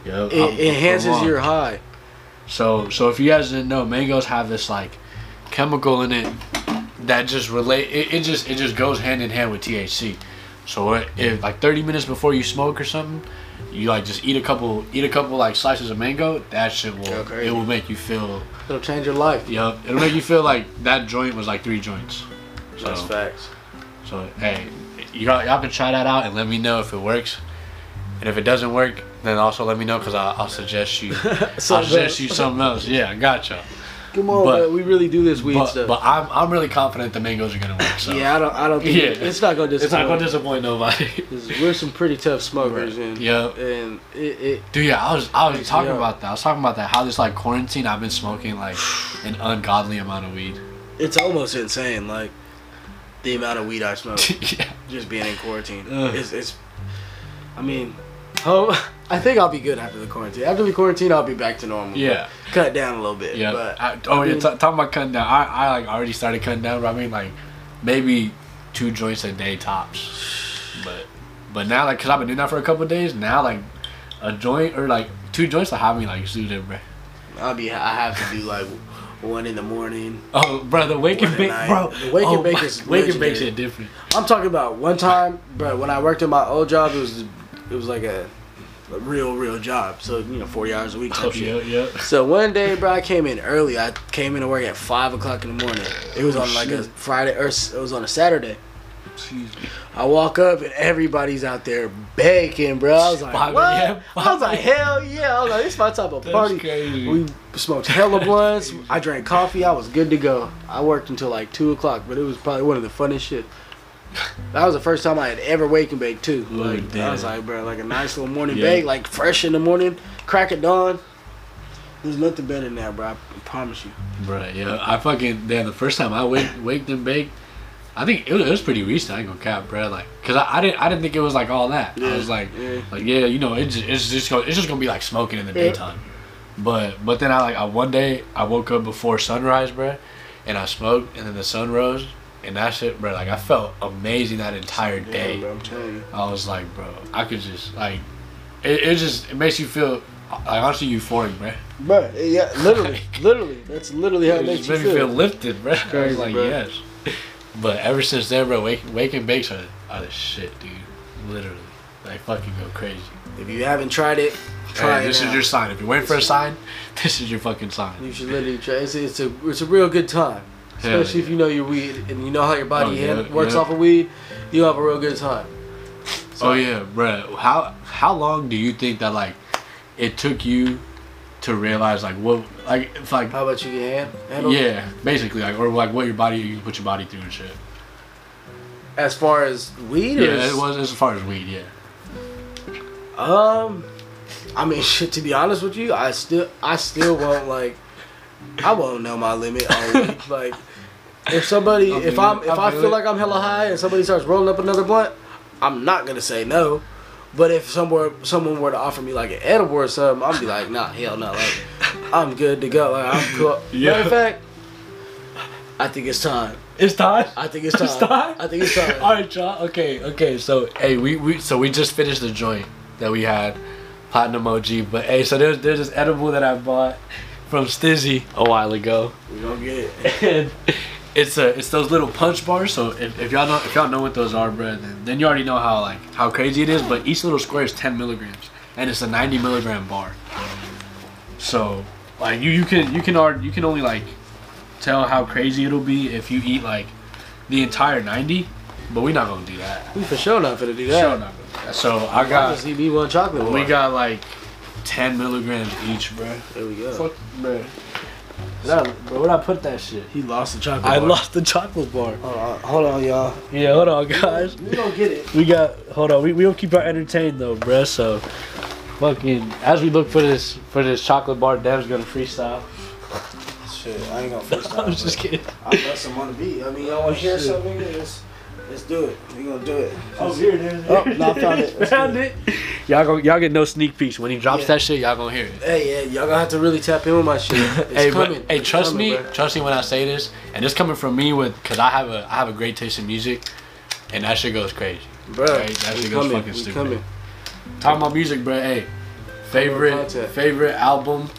Yep, it I'm- I'm enhances your high. So so if you guys didn't know, mangoes have this like chemical in it that just relate. It, it just it just goes hand in hand with THC. So it, if like 30 minutes before you smoke or something, you like just eat a couple eat a couple like slices of mango. That shit will Go it will make you feel. It'll change your life. Yep, it'll make you feel like that joint was like three joints. So That's facts. so hey, you all y'all can try that out and let me know if it works. And if it doesn't work, then also let me know because I'll, I'll suggest you. I'll suggest you something else. Yeah, gotcha. Come on, but- we really do this weed But, stuff. but I'm I'm really confident the mangoes are gonna work. So yeah, I don't, I don't think Yeah. it's not gonna disappoint. it's not gonna disappoint nobody. We're some pretty tough smokers, and Yep. and it, it Dude, yeah, I was I was talking about that. I was talking about that. How this like quarantine, I've been smoking like an ungodly amount of weed. it's almost insane. Like the amount of weed I smoke yeah. just being in quarantine. Ugh. It's, it's I mean, oh, I think I'll be good after the quarantine. After the quarantine, I'll be back to normal. Yeah. cut down a little bit. Yeah. but I, oh I yeah. mean- T- talking about cutting down. I, I like already started cutting down. But I mean like maybe two joints a day tops. But but now like cause I've been doing that for a couple of days. Now like a joint or like two joints will have me like suited, bro. I'll be. I have to do like one in the morning. Oh, bro, the wake and bake, bro. The wake and oh, bake is wake and bake shit different. I'm talking about one time, but when I worked at my old job, it was it was like a, a real real job. So you know, 40 hours a week type Oh, shit. yeah, yeah. So one day, bro, I came in early. I came into work at five o'clock in the morning. It was Oh, on like a. Friday or it was on a Saturday. Excuse me. I walk up and everybody's out there baking, bro. I was like, 5 what? a.m.? I was like, hell yeah! I was like, this is my type of That's party. crazy. We smoked hella blunts. I drank coffee. I was good to go. I worked until like two o'clock, but it was probably one of the funnest shit. That was the first time I had ever wake and bake too. Like I was like, bro, like a nice little morning Yeah. bake, like fresh in the morning, crack at dawn. There's nothing better than that, bro. I promise you. Bruh, yeah. I fucking, damn, the first time I wake, waked and baked, I think it was, it was pretty recent. I ain't gonna cap, bruh. Like, cause I, I didn't, I didn't think it was like all that. I was like, yeah. like yeah, you know, it's just, it's just gonna, it's just gonna be like smoking in the Yeah. daytime. But, but then I like, I, one day I woke up before sunrise, bro, and I smoked, and then the sun rose, and that shit, bro, like I felt amazing that entire Yeah, day. bro, I'm telling you. I was like, bro, I could just like, it, it just it makes you feel like honestly euphoric, bro. Bro, yeah, literally, literally. That's literally how it It makes just you made me feel. feel lifted, bro. I was like, bro. yes. But ever since then, bro, wake, wake and bakes are, are the shit, dude. Literally, they fucking go crazy. If you haven't tried it, Try Hey, it this out. is your sign. If you're waiting for a sign, this is your fucking sign. You should literally try. It's, it's a it's a real good time, Especially if you know your weed and you know how your body Oh, yeah, works yeah. off of weed. You have a real good time. Oh yeah, bro. How how long do you think that like it took you to realize like what like if like How about you get hand yeah basically like or like what your body you can put your body through and shit. As far as weed, Yeah, as- it was as far as weed. Yeah. Um, I mean, shit. To be honest with you, I still, I still won't like, I won't know my limit on weed. like, if somebody, I if I'm, it. if I I feel feel it. like I'm hella high and somebody starts rolling up another blunt, I'm not gonna say no. But if somewhere someone were to offer me like an edible or something, I'd be like, nah, hell no. Like, I'm good to go. Like, I'm cool. Yeah. Matter of fact, I think it's time. It's time. I think it's time. It's time? I think it's time. All right, y'all. Okay, okay. So, hey, we, we so we just finished the joint that we had, platinum OG. But hey, so there's there's this edible that I bought from Stizzy a while ago, We gonna get it. and it's a it's those little punch bars. So if, if y'all know if y'all know what those are, bro, then, then you already know how like how crazy it is. But each little square is 10 milligrams, and it's a 90 milligram bar. So like you you can you can already you can only like tell how crazy it'll be if you eat like the entire 90. But we not gonna do that. We for sure not finna do that. Sure not gonna do that. So I got just eat me one chocolate bar. we got like 10 milligrams each, bro. There we go. Fuck, bro. Bro, where'd I put that shit? He lost the chocolate bar. I bar. lost the chocolate bar. Hold on, hold on, y'all. Yeah, hold on, guys. We don't get it. We got hold on. We we gonna keep our entertained though, bruh. So, fucking as we look for this for this chocolate bar, Dev's gonna freestyle. Shit, I ain't gonna freestyle. I'm just kidding. I'm busting on the beat. I mean, y'all wanna hear Shit. something? Let's, let's do it. We gonna do it. Oh, here it is. Oh, no, I found it. Let's Found it. Y'all gonna y'all get no sneak peeks when he drops Yeah. that shit. Y'all gonna hear it. Hey, yeah, y'all gonna have to really tap in with my shit. It's hey, coming. but hey, It's trust coming, me, bro. trust me when I say this, and this coming from me with, cause I have a I have a great taste in music, and that shit goes crazy. Bro, Right, that shit goes coming. fucking stupid. coming. Talking about music, bro. Hey, favorite favorite album,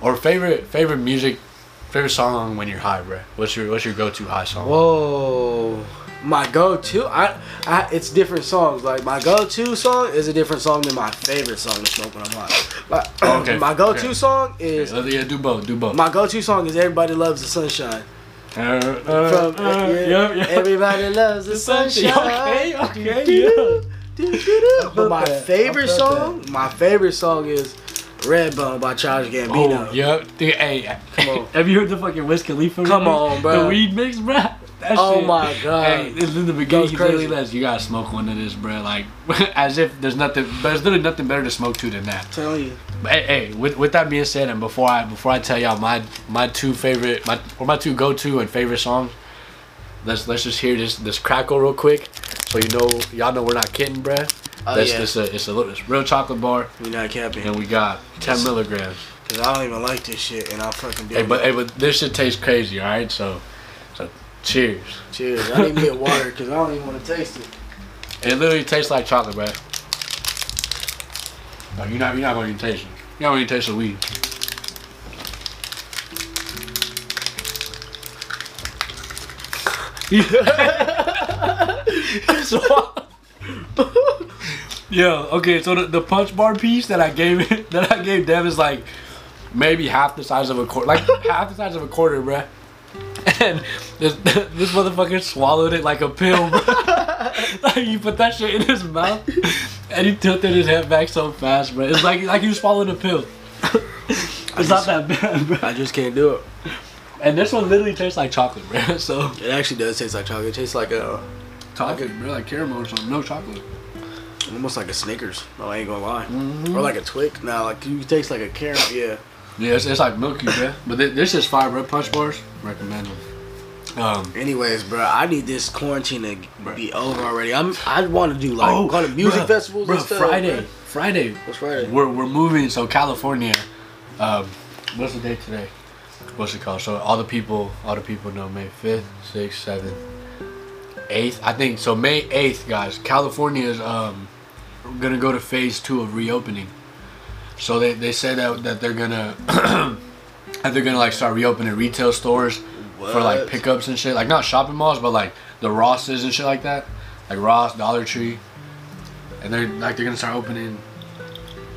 or favorite favorite music, favorite song when you're high, bro. What's your what's your go to high song? Whoa. My go-to, I, I, it's different songs. Like my go-to song is a different song than my favorite song to smoke when I'm high. Like, Okay, my go-to okay. song is let's- yeah, do both, do both. my go-to song is "Everybody Loves the Sunshine." Uh, uh, From uh, yeah, yeah, yeah. Everybody loves the sunshine. Okay, okay, Do, do, do. But my that. favorite song, my favorite song is "Redbone" by Childish Gambino. Oh, yep. Dude, hey, Come on. have you heard the fucking Wiz Khalifa? Come on, bro. The weed mix, bro. That Oh shit- my God. Hey, in the beginning, Goes he literally crazy. lets you gotta smoke one of this, bro. Like, as if there's nothing, but there's literally nothing better to smoke to than that. Telling you, But hey, hey with, with that being said, and before I before I tell y'all my my two favorite my or my two go to and favorite songs, let's let's just hear this this crackle real quick, so you know y'all know we're not kidding, bruh. Oh, That's yeah. just a it's a little it's real chocolate bar, we not capping. and we got ten milligrams. Cause I don't even like this shit, and I'll fucking do Hey, it. but hey, but this shit tastes crazy, all right? So, so cheers. Cheers. I need to get water because I don't even want to taste it. It literally tastes like chocolate, bro. No, you're not you're not gonna taste it. You're not gonna even taste the weed. yeah, okay. So the, the punch bar piece that I gave it, that I gave Dev is like maybe half the size of a quarter, like half the size of a quarter, bruh. And this, this motherfucker swallowed it like a pill, like you put that shit in his mouth, and he tilted his head back so fast, bro. It's like like you swallowed a pill. It's not that bad, bro. I just can't do it. And this one literally tastes like chocolate, bro. So It actually does taste like chocolate. It tastes like a chocolate, bro, like caramel or something. No chocolate. almost like a Snickers. No, I ain't gonna lie. Mm-hmm. Or like a Twix. Nah, like you taste like a caramel. Yeah. Yeah, it's, it's like milky, bro. But thi- this is fire, bro. Punch bars, recommend them. Um, Anyways, bro, I need this quarantine to Bruh. be over already. I'm. I want to do like go to music bruh, festivals bruh, and stuff. Friday, bruh. Friday. What's Friday? We're we're moving. So California. Um, what's the date today? What's it called? So all the people, all the people know May fifth, sixth, seventh, eighth. I think so. May eighth, guys. California is um gonna go to phase two of reopening. So they they say that that they're gonna that they're gonna like start reopening retail stores for like pickups and shit. Like not shopping malls, but like the Rosses and shit like that. Like Ross, Dollar Tree. And they're like they're gonna start opening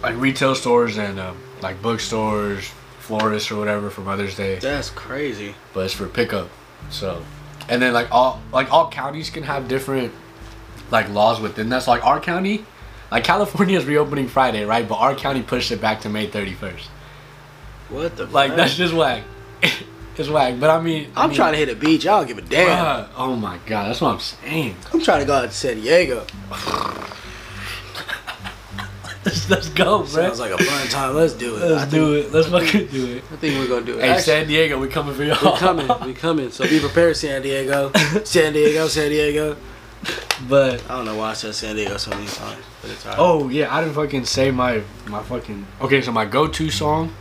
like retail stores and um, like bookstores, florists or whatever for Mother's Day. That's crazy. but it's for pickup. So, and then like all like all counties can have different like laws within that. So like our county, like California is reopening Friday, right? But our county pushed it back to May thirty first. What the? Like fuck? that's just whack. it's whack. But I mean, I I'm mean, trying to hit a beach. I don't give a damn. bruh, oh my god, that's what I'm saying. I'm trying to go out to San Diego. let's, let's go, bro. Sounds like a fun time. Let's do it. Let's think, do it. Let's fucking do it. I think we're gonna do it. Hey, Actually, San Diego, we coming for y'all. we coming. We coming. So be prepared, San Diego. San Diego. San Diego. But I don't know why I said San Diego so many times, but it's alright. Oh yeah, I didn't fucking say my my fucking okay. So my go-to song.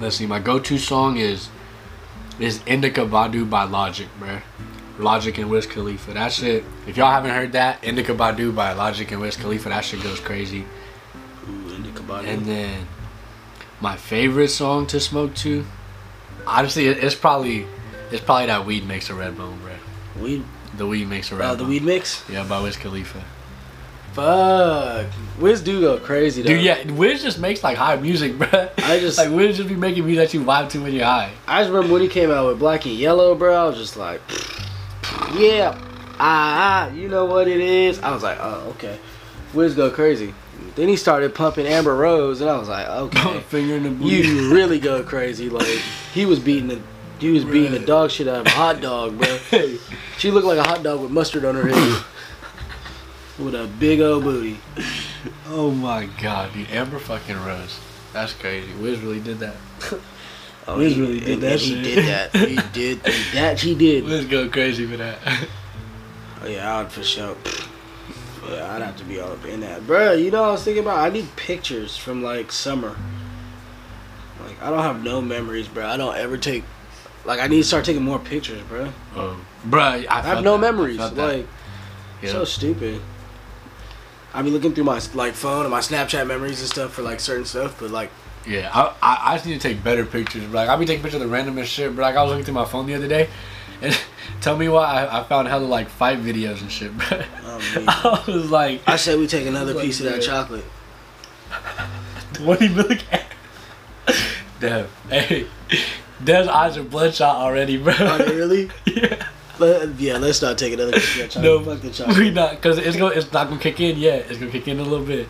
Let's see, my go-to song is is Indica Badu by Logic, bruh. Logic and Wiz Khalifa. That shit. If y'all haven't heard that, Indica Badu by Logic and Wiz Khalifa, that shit goes crazy. Ooh, Indica Badu. And then my favorite song to smoke to, honestly, it's probably it's probably that Weed Makes a Red Bone, bruh. weed. The Weed Makes a Red Uh, the weed mix. Yeah, by Wiz Khalifa. Fuck. Wiz do go crazy though. Dude, yeah, Wiz just makes like high music, bruh. I just- like Wiz just be making music that you vibe to when you're high. I just remember when he came out with Black and Yellow, bro. I was just like, yeah, ah, ah, you know what it is. I was like, oh, okay. Wiz go crazy. Then he started pumping Amber Rose, and I was like, okay, Finger in the booty. you really go crazy. Like he was beating the, he was beating the dog shit out of a hot dog, bro. She looked like a hot dog with mustard on her head, with a big old booty. oh my god, dude, Amber fucking Rose. That's crazy. Wiz really did that. Oh, Wiz he, really did and- that and He shit. did that. He did that. He did. Wiz go crazy for that. Oh yeah, I'd for sure. Yeah, I'd have to be all up in that, Bruh, You know, what I was thinking about. I need pictures from like summer. Like I don't have no memories, bro. I don't ever take. Like I need to start taking more pictures, bro. oh, bruh, I, I have no that. Memories. Like Yeah. so stupid. I be looking through my like phone and my Snapchat memories and stuff for like certain stuff, but like Yeah, I, I, I just need to take better pictures. Bro. Like, I'll be taking pictures of the randomest shit. But like, I was looking through my phone the other day, and tell me why I, I found hella like fight videos and shit, bro. Oh, me. I was like, I said we take another Like, piece of that yeah. chocolate. 20 million. Damn. Hey, Dev's eyes are bloodshot already, bro. Are they really? yeah. Let, yeah, let's not take another piece No. Fuck the chocolate. we not, cause it's gonna, it's not gonna kick in yet. It's gonna kick in a little bit,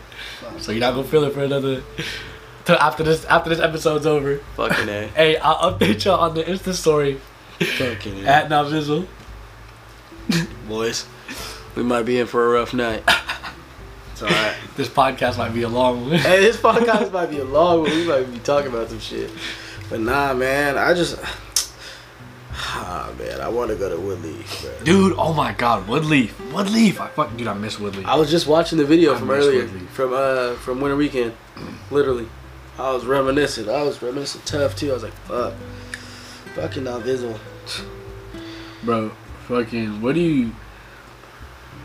so you're not gonna feel it for another. Till after this, after this episode's over. Fucking a. Hey, I'll update y'all on the Insta story Fucking a. at Navizzle. boys. We might be in for a rough night. It's alright. This podcast might be a long one. hey, this podcast might be a long one. We might be talking about some shit. But nah, man. I just. Ah, man. I want to go to Woodleaf, bro. Dude, oh my god, Woodleaf. Woodleaf. I fuck, dude, I miss Woodleaf. I was just watching the video I from earlier. Woodleaf. From uh from Winter Weekend. Literally. I was reminiscing. I was reminiscing tough too. I was like, fuck. Fucking not visible. Bro, fucking, what do you.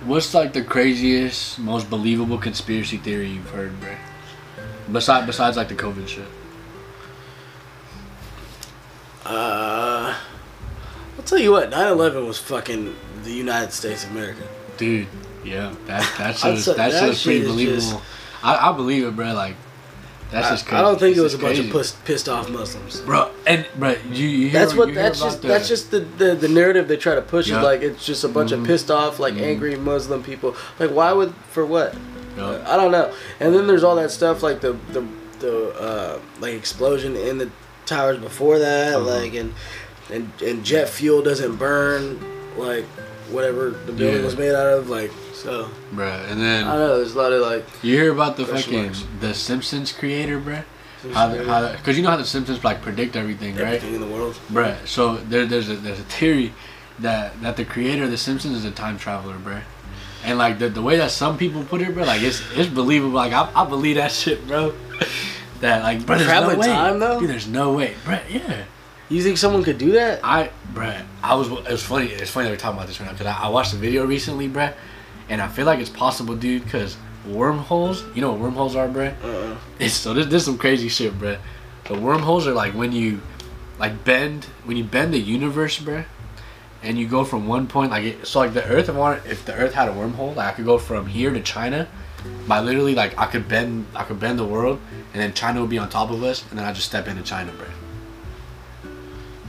What's like the craziest, most believable conspiracy theory you've heard, bro? Besides, besides like the COVID shit. Uh, I'll tell you what. 9/11 was fucking the United States of America. Dude, yeah, that that's just that's that just pretty shit is believable. just- I, I believe it, bro. Like, that's just I, crazy. I don't think it was a bunch crazy. of pissed, pissed off Muslims. Bro, and bro, you, you hear, That's what. you That's just. the- That's just the, the the narrative they try to push. Yeah. Is like it's just a bunch Mhm. of pissed off, like Mhm. angry Muslim people. Like why would for what? Yeah. I don't know. And then there's all that stuff like the the the uh, like explosion in the towers before that, Uh-huh. like and and and jet fuel doesn't burn, like whatever the building Yeah. was made out of, like so. Bruh, and I then don't know. There's a lot of like. you hear about the fucking marks. the Simpsons creator, bruh. How, how, cause you know how the Simpsons like predict everything, right? Everything in the world. Bruh, so there, there's a there's a theory that that the creator of the Simpsons is a time traveler, bruh. And like the, the way that some people put it, bro, like it's it's believable. Like I, I believe that shit, bro. That like, bro, there's Traveling no way. time, though? Dude, there's no way, bruh. Yeah, You think someone could do that? I, bruh, I was. It was funny. It's funny that we're talking about this right now because I, I watched the video recently, bruh, and I feel like it's possible, dude. Because wormholes, you know what wormholes are, bruh? Uh-uh. It's so this, this is some crazy shit, bruh. So wormholes are like when you like bend when you bend the universe, bruh, and you go from one point like it, so like the Earth. If I want, if the Earth had a wormhole, like I could go from here to China, by literally like I could bend I could bend the world, and then China would be on top of us, and then I just step into China, bro.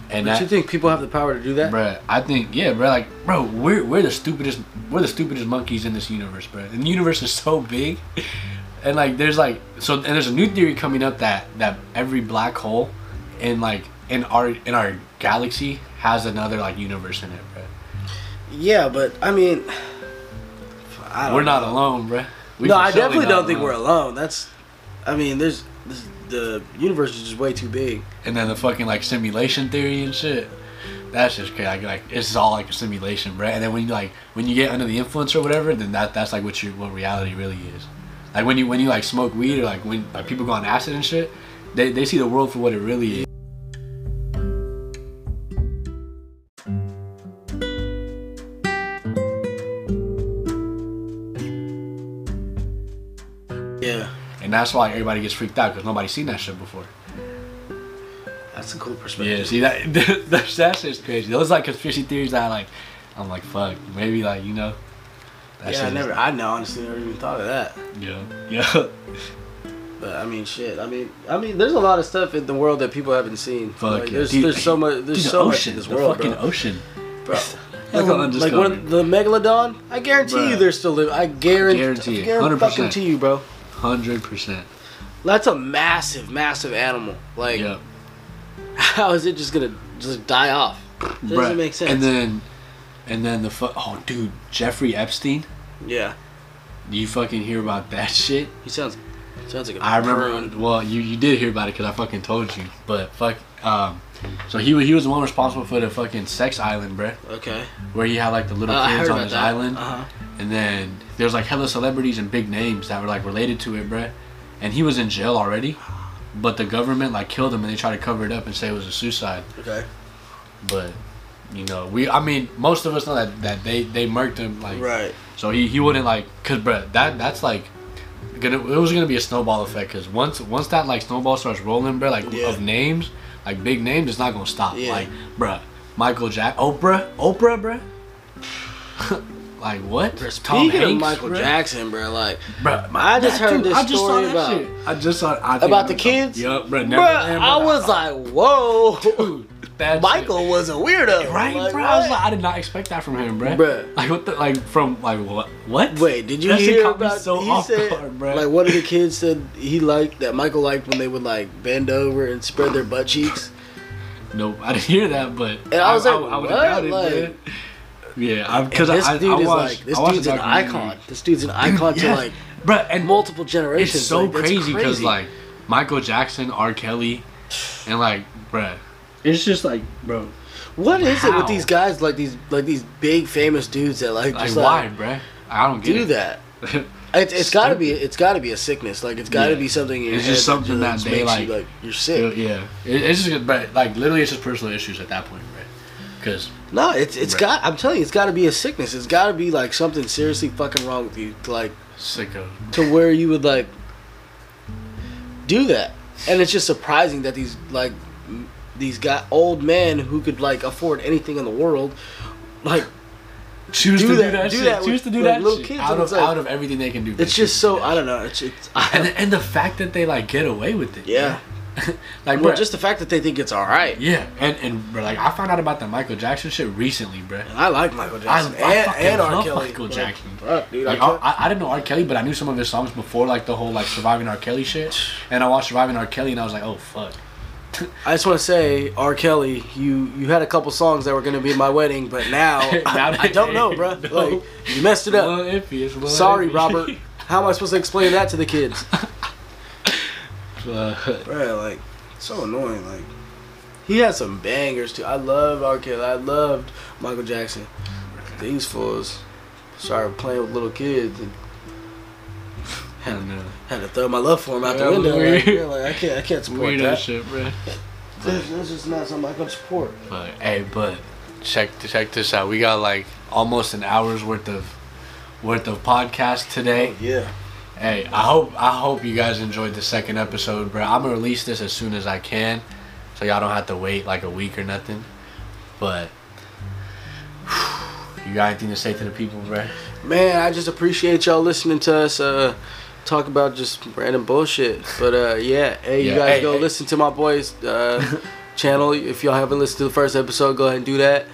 And that, you think people have the power to do that? Bro, I think yeah, bro. Like, bro, we're we're the stupidest we're the stupidest monkeys in this universe, bro. And the universe is so big, and like there's like so and there's a new theory coming up that that every black hole, in like in our in our galaxy has another like universe in it, bro. Yeah, but I mean, I don't We're not know. alone, bro. We no, I definitely don't think we're alone. That's, I mean, there's, this, the universe is just way too big. And then the fucking like simulation theory and shit. That's just crazy. Like, like it's all like a simulation, bro. And then when you like when you get under the influence or whatever, then that that's like what you what reality really is. Like when you when you like smoke weed or like when like people go on acid and shit, they they see the world for what it really is. And that's why everybody gets freaked out because nobody's seen that shit before. that's a cool perspective. Yeah, see that that that's just crazy. Those like conspiracy theories that I like. I'm like fuck, maybe like you know. that yeah, I is- never, I know, honestly never even thought of that. Yeah, yeah. But I mean, shit. I mean, I mean, there's a lot of stuff in the world that people haven't seen. Fuck Like, yeah. there's, Dude, there's so much, there's Dude, so much in this the world, fucking bro. ocean. bro. Like, one the megalodon, I guarantee you they're still living. I guarantee, I Guarantee guarantee 100%. fucking to you, bro. Hundred percent. That's a massive, massive animal. Like, how is it just gonna just die off? Doesn't Bruh, make sense. And then, and then the fuck. oh dude, Jeffrey Epstein. yeah, You fucking hear about that shit? he sounds sounds like a I remember. prune. Well, you you did hear about it because I fucking told you. But fuck. Um, so he he was the one responsible for the fucking sex island, bruh, Okay, where he had like the little Uh, kids on his that. island, Uh-huh. and then there's like hella celebrities and big names that were like related to it, bruh. And he was in jail already, but the government like killed him and they tried to cover it up and say it was a suicide. Okay. But you know, we I mean, most of us know that that they they murked him like Right. so he he wouldn't like cuz bruh, that that's like gonna it was to be a snowball effect cuz once once that like snowball starts rolling, bruh, like Yeah. of names, like big names it's not going to stop. Yeah. Like, bruh, Michael Jack, Oprah, Oprah, bruh. like what? Bro, Tom Speaking of Hanks, Michael bruh. Jackson, bro, like, Bruh, I just heard dude, this I just saw story about- shit. I just saw I About I the kids? Yup, bruh. bro, Neverland, I was like, whoa, Dude, that shit. Michael was a weirdo, Right, Like, bro. I was like, I did not expect that from him, bro. Bruh. Like what the like from like what what? Wait, did you That shit hear about? so he said, guard, like, one of the kids said he liked that Michael liked when they would like bend over and spread their butt cheeks. Nope, I didn't hear that, but And I was like, I, would what? doubt it, Like-. Yeah, because this I, dude I, I is watched, like, this dude's an icon. This dude's an icon to like bro, and multiple generations. it's so Like, crazy because like Michael Jackson, R. Kelly, and like, bruh, it's just like, bro, what is it how? with these guys? Like these, like these big famous dudes that like like just uh, why, like bruh? I don't get do it. that. It, it's got to be. It's got to be a sickness. Like it's got to Yeah. be something. In your It's just head something that just they, makes you, like- like you're sick. yeah, it, it's just, but like literally, it's just personal issues at that point, right? Because No, it's it's Right. got. I'm telling you, it's got to be a sickness. It's got to be like something seriously fucking wrong with you, to, like sicko. to where you would like do that. And it's just surprising that these like m- these guy old men who could like afford anything in the world, like choose Do to that- do that do shit. that choose to do like, that little shit. kids, out of like- out of everything they can do. it's just so I don't know. It's it's. And and the fact that they like get away with it. yeah. like Well, bro, just the fact that they think it's all right. yeah, and and bro, like I found out about the Michael Jackson shit recently, bro. And I like Michael Jackson I and, fucking and R. Kelly. Michael Jackson. fuck, dude, Like, I I, I, I didn't know R. Kelly, but I knew some of his songs before, like the whole like surviving R. Kelly shit. And I watched surviving R. Kelly, and I was like, oh fuck. I just want to say, R. Kelly, you you had a couple songs that were gonna be in my wedding, but now, I, I don't know, bro. no. Like you messed it up. little iffy. It's a little Sorry, iffy. Robert. How am I supposed to explain that to the kids? Bro, like so annoying. Like he had some bangers too. I loved R. Kelly. I loved Michael Jackson. These fools started playing with little kids and I don't had to throw my love for him out the Yeah, window. Like, yeah, like, I can't, I can't support Weird that. shit, bro. This, this is not something I can support. But hey, but check check this out. We got like almost an hour's worth of worth of podcast today. Yeah. Hey, I hope I hope you guys enjoyed the second episode, bro. I'm gonna release this as soon as I can, so y'all don't have to wait like a week or nothing. But you you got anything to say to the people, bro? Man, I just appreciate y'all listening to us uh, talk about just random bullshit. But uh, yeah, hey, you Yeah, guys hey, go hey. listen to my boys' uh, channel. If y'all haven't listened to the first episode, go ahead and do that.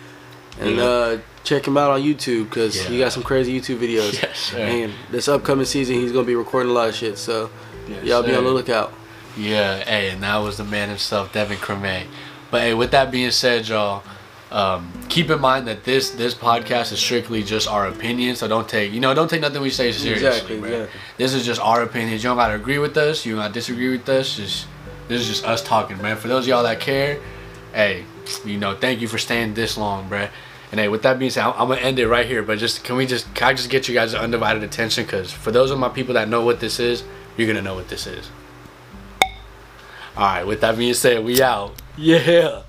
And Yeah. uh, check him out on YouTube because Yeah. he got some crazy YouTube videos. Yes, sir. And this upcoming season, he's gonna be recording a lot of shit. So Yes, y'all be on the lookout. Yeah, hey, and that was the man himself, Devin Creme. But hey, with that being said, y'all, um, keep in mind that this this podcast is strictly just our opinion. So don't take you know don't take nothing we say seriously. Exactly, bro. exactly. This is just our opinions. You don't gotta agree with us. You don't gotta disagree with us. Just this is just us talking, man. For those of y'all that care, hey, you know, thank you for staying this long, bruh. And hey, with that being said, I'm, I'm gonna end it right here. But just can we just can I just get you guys undivided attention? Cause for those of my people that know what this is, you're gonna know what this is. All right. With that being said, we out. Yeah.